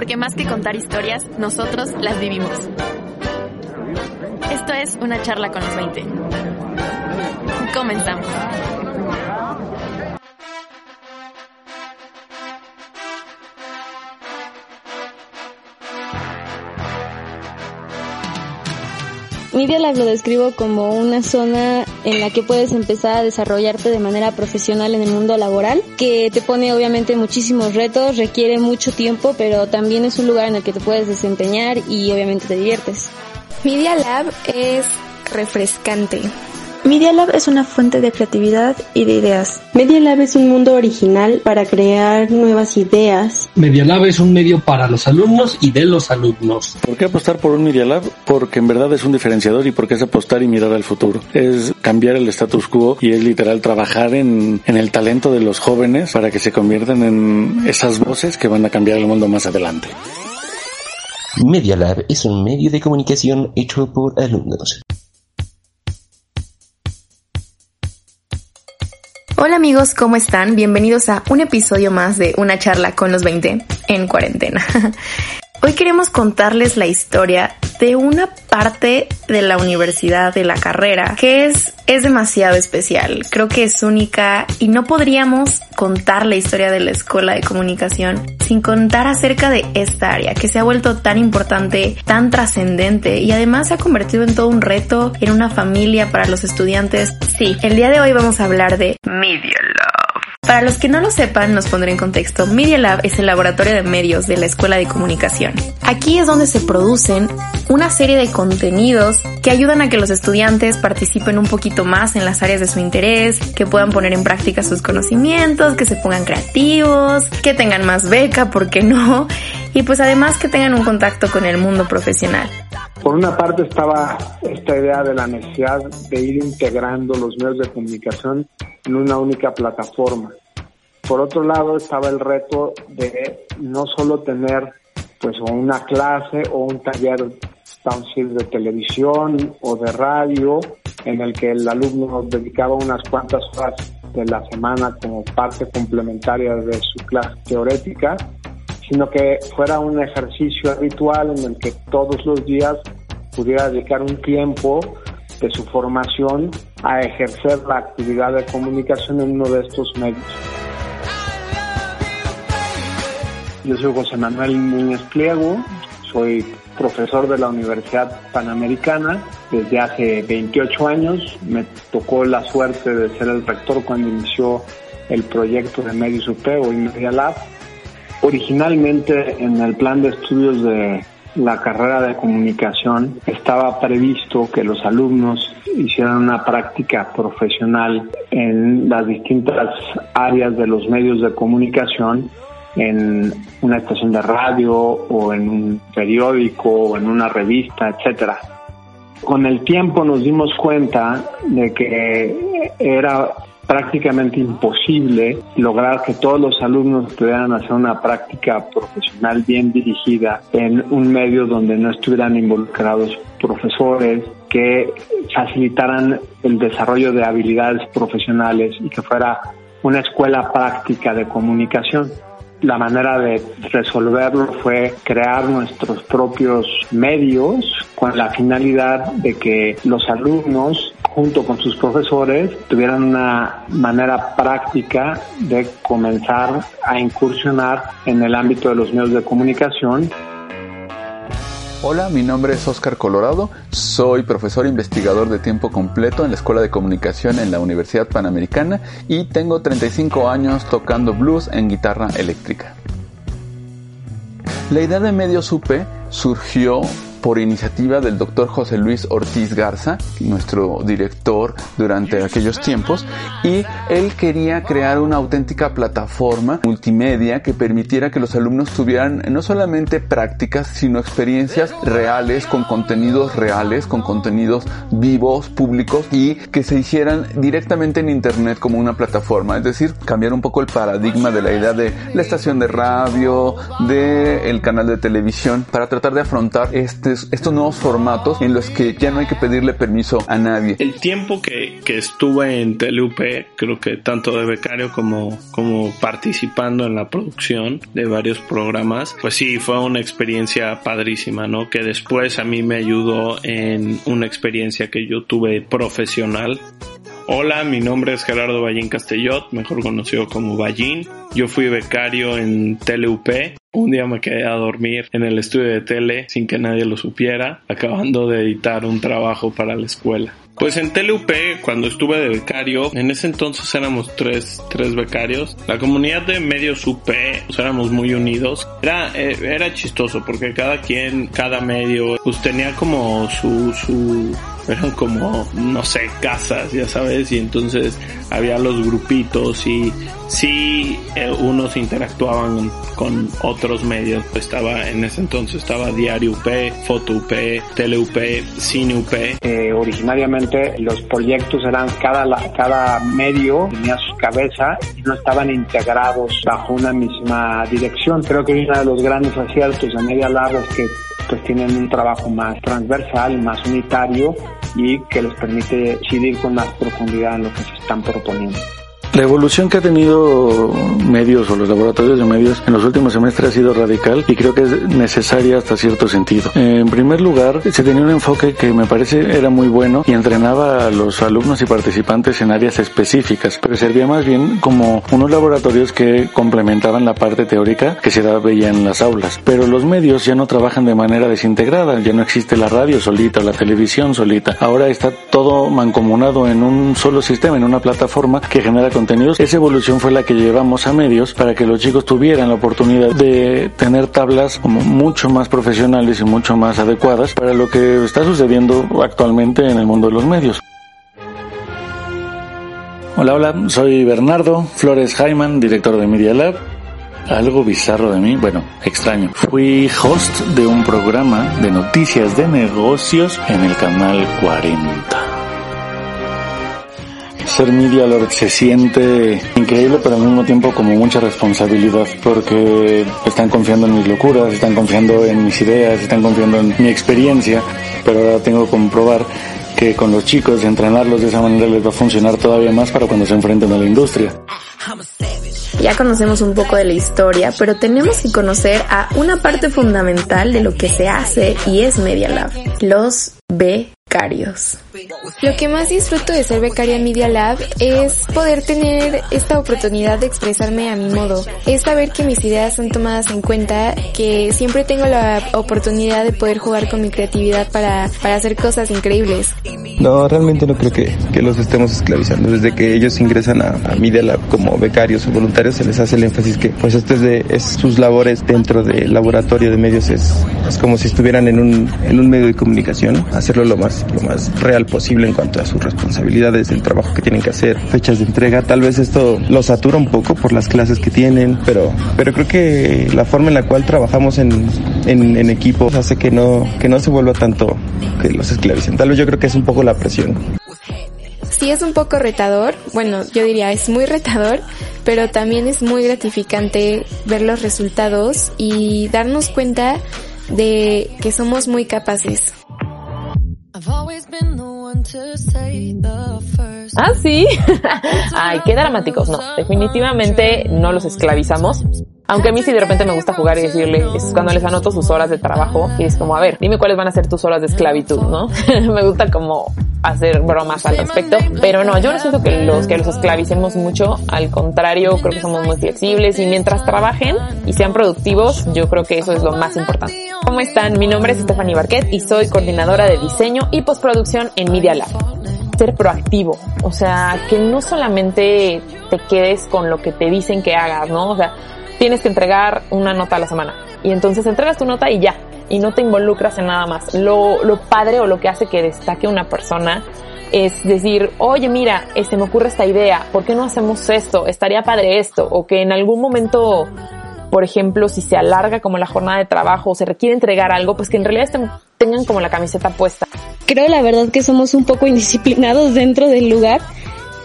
porque más que contar historias, nosotros las vivimos. Esto es una charla con los 20. Comenzamos. Media Lab lo describo como una zona en la que puedes empezar a desarrollarte de manera profesional en el mundo laboral, que te pone obviamente muchísimos retos, requiere mucho tiempo, pero también es un lugar en el que te puedes desempeñar y obviamente te diviertes. Media Lab es refrescante. Media Lab es una fuente de creatividad y de ideas. Media Lab es un mundo original para crear nuevas ideas. Media Lab es un medio para los alumnos y de los alumnos. ¿Por qué apostar por un Media Lab? Porque en verdad es un diferenciador y porque es apostar y mirar al futuro. Es cambiar el status quo y es literal trabajar en, en el talento de los jóvenes para que se conviertan en esas voces que van a cambiar el mundo más adelante. Media Lab es un medio de comunicación hecho por alumnos. Hola amigos, ¿cómo están? Bienvenidos a un episodio más de Una charla con los 20 en cuarentena. Hoy queremos contarles la historia de una parte de la universidad, de la carrera, que es, es demasiado especial. Creo que es única y no podríamos contar la historia de la escuela de comunicación sin contar acerca de esta área que se ha vuelto tan importante, tan trascendente y además se ha convertido en todo un reto, en una familia para los estudiantes. Sí, el día de hoy vamos a hablar de Media. Para los que no lo sepan, nos pondré en contexto. Media Lab es el laboratorio de medios de la Escuela de Comunicación. Aquí es donde se producen una serie de contenidos que ayudan a que los estudiantes participen un poquito más en las áreas de su interés, que puedan poner en práctica sus conocimientos, que se pongan creativos, que tengan más beca, ¿por qué no? Y pues además que tengan un contacto con el mundo profesional. Por una parte estaba esta idea de la necesidad de ir integrando los medios de comunicación en una única plataforma. Por otro lado estaba el reto de no solo tener pues una clase o un taller de televisión o de radio en el que el alumno dedicaba unas cuantas horas de la semana como parte complementaria de su clase teórica, sino que fuera un ejercicio habitual en el que todos los días pudiera dedicar un tiempo de su formación a ejercer la actividad de comunicación en uno de estos medios. Yo soy José Manuel Núñez Pliego, soy profesor de la Universidad Panamericana desde hace 28 años. Me tocó la suerte de ser el rector cuando inició el proyecto de Medios UP o Media Lab. Originalmente en el plan de estudios de la carrera de comunicación estaba previsto que los alumnos hicieran una práctica profesional en las distintas áreas de los medios de comunicación en una estación de radio o en un periódico o en una revista, etcétera. Con el tiempo nos dimos cuenta de que era prácticamente imposible lograr que todos los alumnos pudieran hacer una práctica profesional bien dirigida en un medio donde no estuvieran involucrados profesores que facilitaran el desarrollo de habilidades profesionales y que fuera una escuela práctica de comunicación la manera de resolverlo fue crear nuestros propios medios con la finalidad de que los alumnos junto con sus profesores tuvieran una manera práctica de comenzar a incursionar en el ámbito de los medios de comunicación Hola, mi nombre es Oscar Colorado, soy profesor investigador de tiempo completo en la Escuela de Comunicación en la Universidad Panamericana y tengo 35 años tocando blues en guitarra eléctrica. La idea de Medio Supe surgió por iniciativa del doctor José Luis Ortiz Garza, nuestro director durante aquellos tiempos, y él quería crear una auténtica plataforma multimedia que permitiera que los alumnos tuvieran no solamente prácticas, sino experiencias reales, con contenidos reales, con contenidos vivos, públicos, y que se hicieran directamente en Internet como una plataforma, es decir, cambiar un poco el paradigma de la idea de la estación de radio, de el canal de televisión, para tratar de afrontar este estos, nuevos formatos en los que ya no hay que pedirle permiso a nadie. El tiempo que, que estuve en TLUP, creo que tanto de becario como, como participando en la producción de varios programas, pues sí, fue una experiencia padrísima, ¿no? Que después a mí me ayudó en una experiencia que yo tuve profesional Hola, mi nombre es Gerardo Ballín Castellot, mejor conocido como Ballín. Yo fui becario en TeleUP. Un día me quedé a dormir en el estudio de tele sin que nadie lo supiera, acabando de editar un trabajo para la escuela. Pues en TLUP, cuando estuve de becario, en ese entonces éramos tres, tres becarios. La comunidad de medios UP, pues éramos muy unidos. Era, eh, era chistoso porque cada quien, cada medio, pues tenía como su, su, eran como, no sé, casas, ya sabes, y entonces había los grupitos y sí, eh, unos interactuaban con otros medios. Estaba, en ese entonces estaba Diario UP, Foto UP, Tele UP, Cine UP. Eh, originariamente los proyectos eran cada, cada medio tenía su cabeza y no estaban integrados bajo una misma dirección. Creo que uno de los grandes aciertos de Media Lab es que pues tienen un trabajo más transversal, más unitario y que les permite incidir con más profundidad en lo que se están proponiendo. La evolución que ha tenido medios o los laboratorios de medios en los últimos semestres ha sido radical y creo que es necesaria hasta cierto sentido. En primer lugar, se tenía un enfoque que me parece era muy bueno y entrenaba a los alumnos y participantes en áreas específicas, pero servía más bien como unos laboratorios que complementaban la parte teórica que se veía en las aulas. Pero los medios ya no trabajan de manera desintegrada, ya no existe la radio solita, la televisión solita. Ahora está todo mancomunado en un solo sistema, en una plataforma que genera Esa evolución fue la que llevamos a medios para que los chicos tuvieran la oportunidad de tener tablas mucho más profesionales y mucho más adecuadas para lo que está sucediendo actualmente en el mundo de los medios. Hola, hola, soy Bernardo Flores Jaiman, director de Media Lab. Algo bizarro de mí, bueno, extraño. Fui host de un programa de noticias de negocios en el canal 40 ser Media Lord se siente increíble, pero al mismo tiempo como mucha responsabilidad, porque están confiando en mis locuras, están confiando en mis ideas, están confiando en mi experiencia, pero ahora tengo que comprobar que con los chicos, entrenarlos de esa manera les va a funcionar todavía más para cuando se enfrenten a la industria. Ya conocemos un poco de la historia, pero tenemos que conocer a una parte fundamental de lo que se hace y es Media Lab, los becarios. Lo que más disfruto de ser becaria Media Lab es poder tener esta oportunidad de expresarme a mi modo. Es saber que mis ideas son tomadas en cuenta, que siempre tengo la oportunidad de poder jugar con mi creatividad para, para hacer cosas increíbles. No, realmente no creo que, que los estemos esclavizando. Desde que ellos ingresan a, a Media Lab como becarios o voluntarios se les hace el énfasis que pues este es de es sus labores dentro del laboratorio de medios es, es como si estuvieran en un, en un medio de comunicación, hacerlo lo más, lo más real posible en cuanto a sus responsabilidades, el trabajo que tienen que hacer, fechas de entrega. Tal vez esto lo satura un poco por las clases que tienen, pero, pero creo que la forma en la cual trabajamos en, en, en equipo hace que no, que no se vuelva tanto que los esclavicen. Tal vez yo creo que es un poco la presión. Sí es un poco retador, bueno, yo diría es muy retador, pero también es muy gratificante ver los resultados y darnos cuenta de que somos muy capaces. Ah, sí. Ay, qué dramáticos. No, definitivamente no los esclavizamos. Aunque a mí sí de repente me gusta jugar y decirle, es cuando les anoto sus horas de trabajo y es como, a ver, dime cuáles van a ser tus horas de esclavitud, ¿no? me gusta como hacer bromas al respecto, pero no, yo no siento que los que los esclavicemos mucho, al contrario, creo que somos muy flexibles y mientras trabajen y sean productivos, yo creo que eso es lo más importante. ¿Cómo están? Mi nombre es Stephanie Barquet y soy coordinadora de diseño y postproducción en Media Lab ser proactivo, o sea, que no solamente te quedes con lo que te dicen que hagas, ¿no? O sea, tienes que entregar una nota a la semana. Y entonces entregas tu nota y ya. Y no te involucras en nada más. Lo, lo padre o lo que hace que destaque una persona es decir, oye, mira, este me ocurre esta idea, ¿por qué no hacemos esto? Estaría padre esto. O que en algún momento, por ejemplo, si se alarga como la jornada de trabajo o se requiere entregar algo, pues que en realidad estén, tengan como la camiseta puesta. Creo la verdad que somos un poco indisciplinados dentro del lugar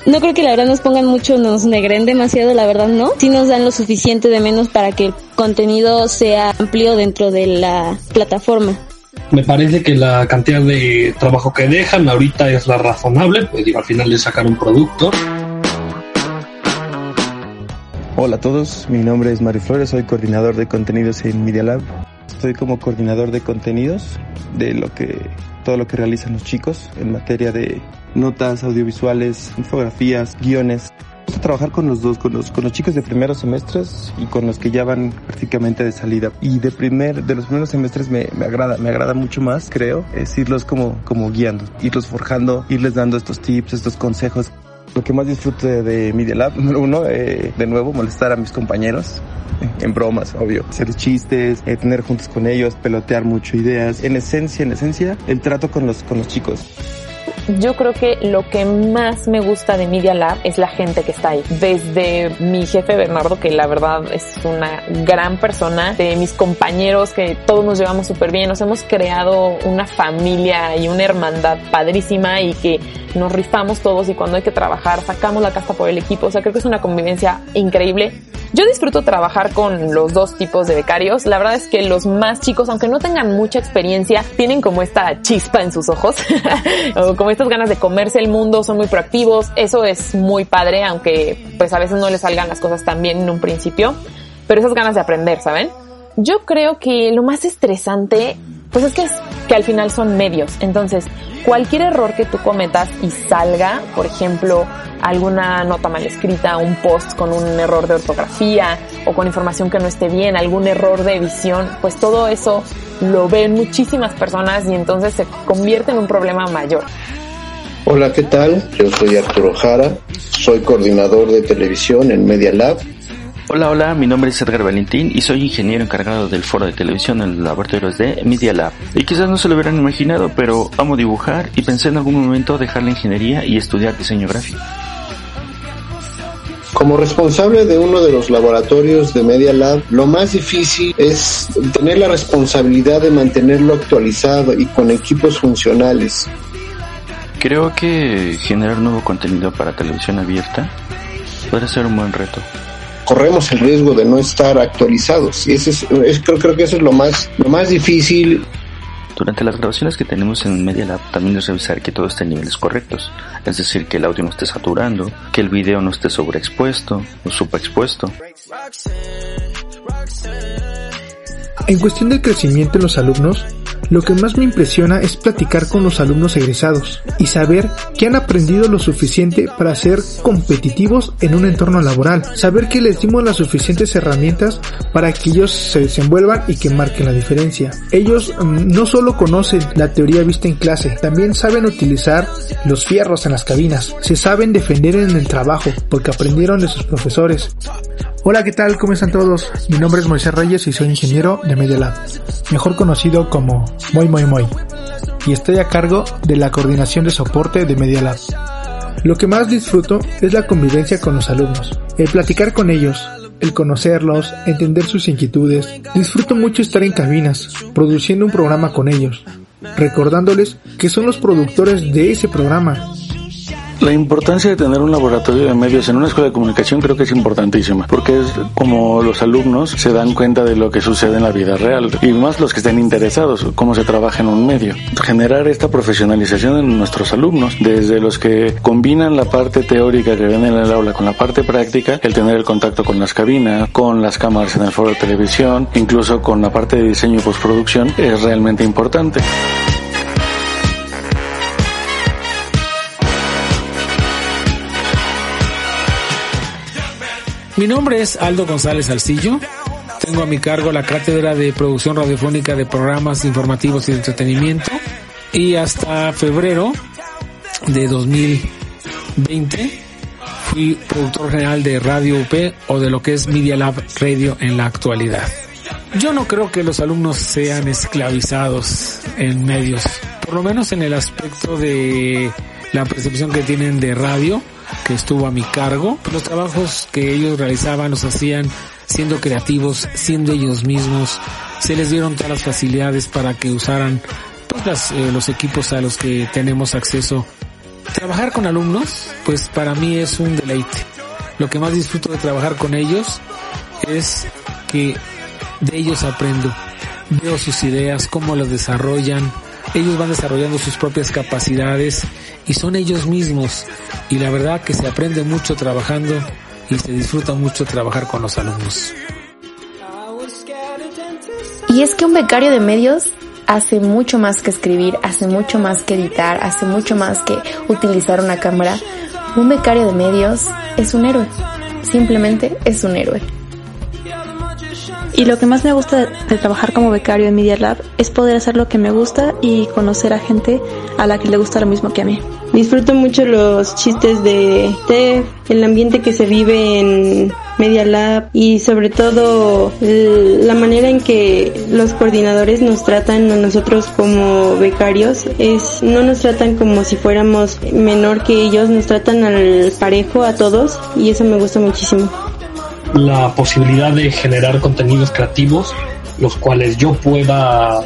no creo que la verdad nos pongan mucho, nos negren demasiado, la verdad no. Sí nos dan lo suficiente de menos para que el contenido sea amplio dentro de la plataforma. Me parece que la cantidad de trabajo que dejan ahorita es la razonable, pues digo, al final de sacar un producto. Hola a todos, mi nombre es Mario Flores, soy coordinador de contenidos en Media Lab. Estoy como coordinador de contenidos de lo que todo lo que realizan los chicos en materia de notas audiovisuales, infografías, guiones. Vamos a trabajar con los dos, con los, con los chicos de primeros semestres y con los que ya van prácticamente de salida. Y de primer, de los primeros semestres me, me agrada, me agrada mucho más, creo, es irlos como, como guiando, irlos forjando, irles dando estos tips, estos consejos. Lo que más disfruto de, de Media Lab, número uno, eh, de nuevo, molestar a mis compañeros, en bromas, obvio. Hacer chistes, eh, tener juntos con ellos, pelotear mucho ideas. En esencia, en esencia, el trato con los, con los chicos. Yo creo que lo que más me gusta de Media Lab es la gente que está ahí. Desde mi jefe Bernardo, que la verdad es una gran persona, de mis compañeros que todos nos llevamos súper bien, nos hemos creado una familia y una hermandad padrísima y que nos rifamos todos y cuando hay que trabajar sacamos la casta por el equipo. O sea, creo que es una convivencia increíble. Yo disfruto trabajar con los dos tipos de becarios. La verdad es que los más chicos, aunque no tengan mucha experiencia, tienen como esta chispa en sus ojos, como estas ganas de comerse el mundo, son muy proactivos. Eso es muy padre, aunque pues a veces no les salgan las cosas tan bien en un principio, pero esas ganas de aprender, ¿saben? Yo creo que lo más estresante, pues es que es que al final son medios. Entonces, cualquier error que tú cometas y salga, por ejemplo, alguna nota mal escrita, un post con un error de ortografía o con información que no esté bien, algún error de edición, pues todo eso lo ven muchísimas personas y entonces se convierte en un problema mayor. Hola, ¿qué tal? Yo soy Arturo Jara, soy coordinador de televisión en Media Lab. Hola, hola, mi nombre es Edgar Valentín y soy ingeniero encargado del foro de televisión en los laboratorios de Media Lab. Y quizás no se lo hubieran imaginado, pero amo dibujar y pensé en algún momento dejar la ingeniería y estudiar diseño gráfico. Como responsable de uno de los laboratorios de Media Lab, lo más difícil es tener la responsabilidad de mantenerlo actualizado y con equipos funcionales. Creo que generar nuevo contenido para televisión abierta puede ser un buen reto. Corremos el riesgo de no estar actualizados y ese es, es creo, creo que eso es lo más, lo más difícil. Durante las grabaciones que tenemos en Media Lab también es revisar que todo esté en niveles correctos, es decir, que el audio no esté saturando, que el video no esté sobreexpuesto o subexpuesto. En cuestión del crecimiento en los alumnos, lo que más me impresiona es platicar con los alumnos egresados y saber que han aprendido lo suficiente para ser competitivos en un entorno laboral. Saber que les dimos las suficientes herramientas para que ellos se desenvuelvan y que marquen la diferencia. Ellos mm, no solo conocen la teoría vista en clase, también saben utilizar los fierros en las cabinas. Se saben defender en el trabajo porque aprendieron de sus profesores. Hola, ¿qué tal? ¿Cómo están todos? Mi nombre es Moisés Reyes y soy ingeniero de Media Lab, mejor conocido como Moy Moy Moy, y estoy a cargo de la coordinación de soporte de Media Lab. Lo que más disfruto es la convivencia con los alumnos, el platicar con ellos, el conocerlos, entender sus inquietudes. Disfruto mucho estar en cabinas, produciendo un programa con ellos, recordándoles que son los productores de ese programa la importancia de tener un laboratorio de medios en una escuela de comunicación creo que es importantísima, porque es como los alumnos se dan cuenta de lo que sucede en la vida real, y más los que estén interesados, cómo se trabaja en un medio. Generar esta profesionalización en nuestros alumnos, desde los que combinan la parte teórica que ven en el aula con la parte práctica, el tener el contacto con las cabinas, con las cámaras en el foro de televisión, incluso con la parte de diseño y postproducción, es realmente importante. Mi nombre es Aldo González Alcillo. Tengo a mi cargo la cátedra de producción radiofónica de programas informativos y de entretenimiento. Y hasta febrero de 2020 fui productor general de Radio UP o de lo que es Media Lab Radio en la actualidad. Yo no creo que los alumnos sean esclavizados en medios, por lo menos en el aspecto de la percepción que tienen de radio que estuvo a mi cargo. Los trabajos que ellos realizaban los hacían siendo creativos, siendo ellos mismos. Se les dieron todas las facilidades para que usaran pues, eh, los equipos a los que tenemos acceso. Trabajar con alumnos, pues para mí es un deleite. Lo que más disfruto de trabajar con ellos es que de ellos aprendo. veo sus ideas, cómo las desarrollan, ellos van desarrollando sus propias capacidades y son ellos mismos y la verdad que se aprende mucho trabajando y se disfruta mucho trabajar con los alumnos. Y es que un becario de medios hace mucho más que escribir, hace mucho más que editar, hace mucho más que utilizar una cámara. Un becario de medios es un héroe, simplemente es un héroe. Y lo que más me gusta de trabajar como becario en Media Lab es poder hacer lo que me gusta y conocer a gente a la que le gusta lo mismo que a mí. Disfruto mucho los chistes de TEF, el ambiente que se vive en Media Lab y sobre todo la manera en que los coordinadores nos tratan a nosotros como becarios es no nos tratan como si fuéramos menor que ellos, nos tratan al parejo a todos y eso me gusta muchísimo la posibilidad de generar contenidos creativos, los cuales yo pueda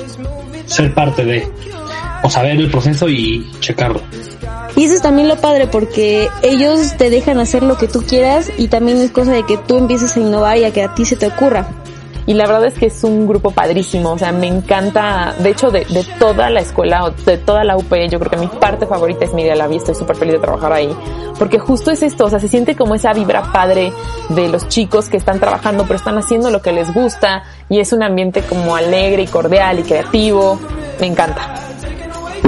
ser parte de, o saber el proceso y checarlo. Y eso es también lo padre porque ellos te dejan hacer lo que tú quieras y también es cosa de que tú empieces a innovar y a que a ti se te ocurra y la verdad es que es un grupo padrísimo, o sea, me encanta, de hecho, de, toda la escuela, de toda la UP, yo creo que mi parte favorita es Media Lab y estoy súper feliz de trabajar ahí, porque justo es esto, o sea, se siente como esa vibra padre de los chicos que están trabajando, pero están haciendo lo que les gusta y es un ambiente como alegre y cordial y creativo, me encanta.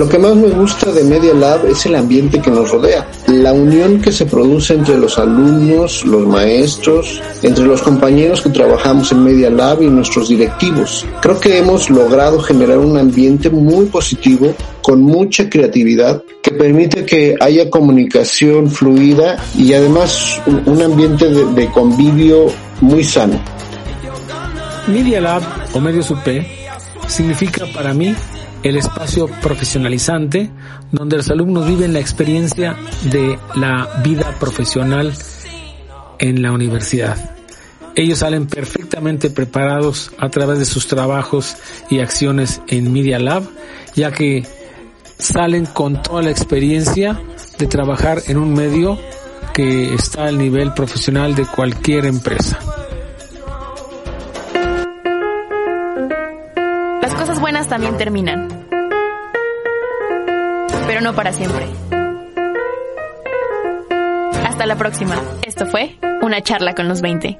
Lo que más me gusta de Media Lab es el ambiente que nos rodea, la unión que se produce entre los alumnos, los maestros, entre los compañeros que trabajamos en Media Lab y nuestros directivos. Creo que hemos logrado generar un ambiente muy positivo, con mucha creatividad, que permite que haya comunicación fluida y además un ambiente de, convivio muy sano. Media Lab o Medios UP significa para mí el espacio profesionalizante donde los alumnos viven la experiencia de la vida profesional en la universidad. Ellos salen perfectamente preparados a través de sus trabajos y acciones en Media Lab, ya que salen con toda la experiencia de trabajar en un medio que está al nivel profesional de cualquier empresa. También terminan. Pero no para siempre. Hasta la próxima. Esto fue Una charla con los 20.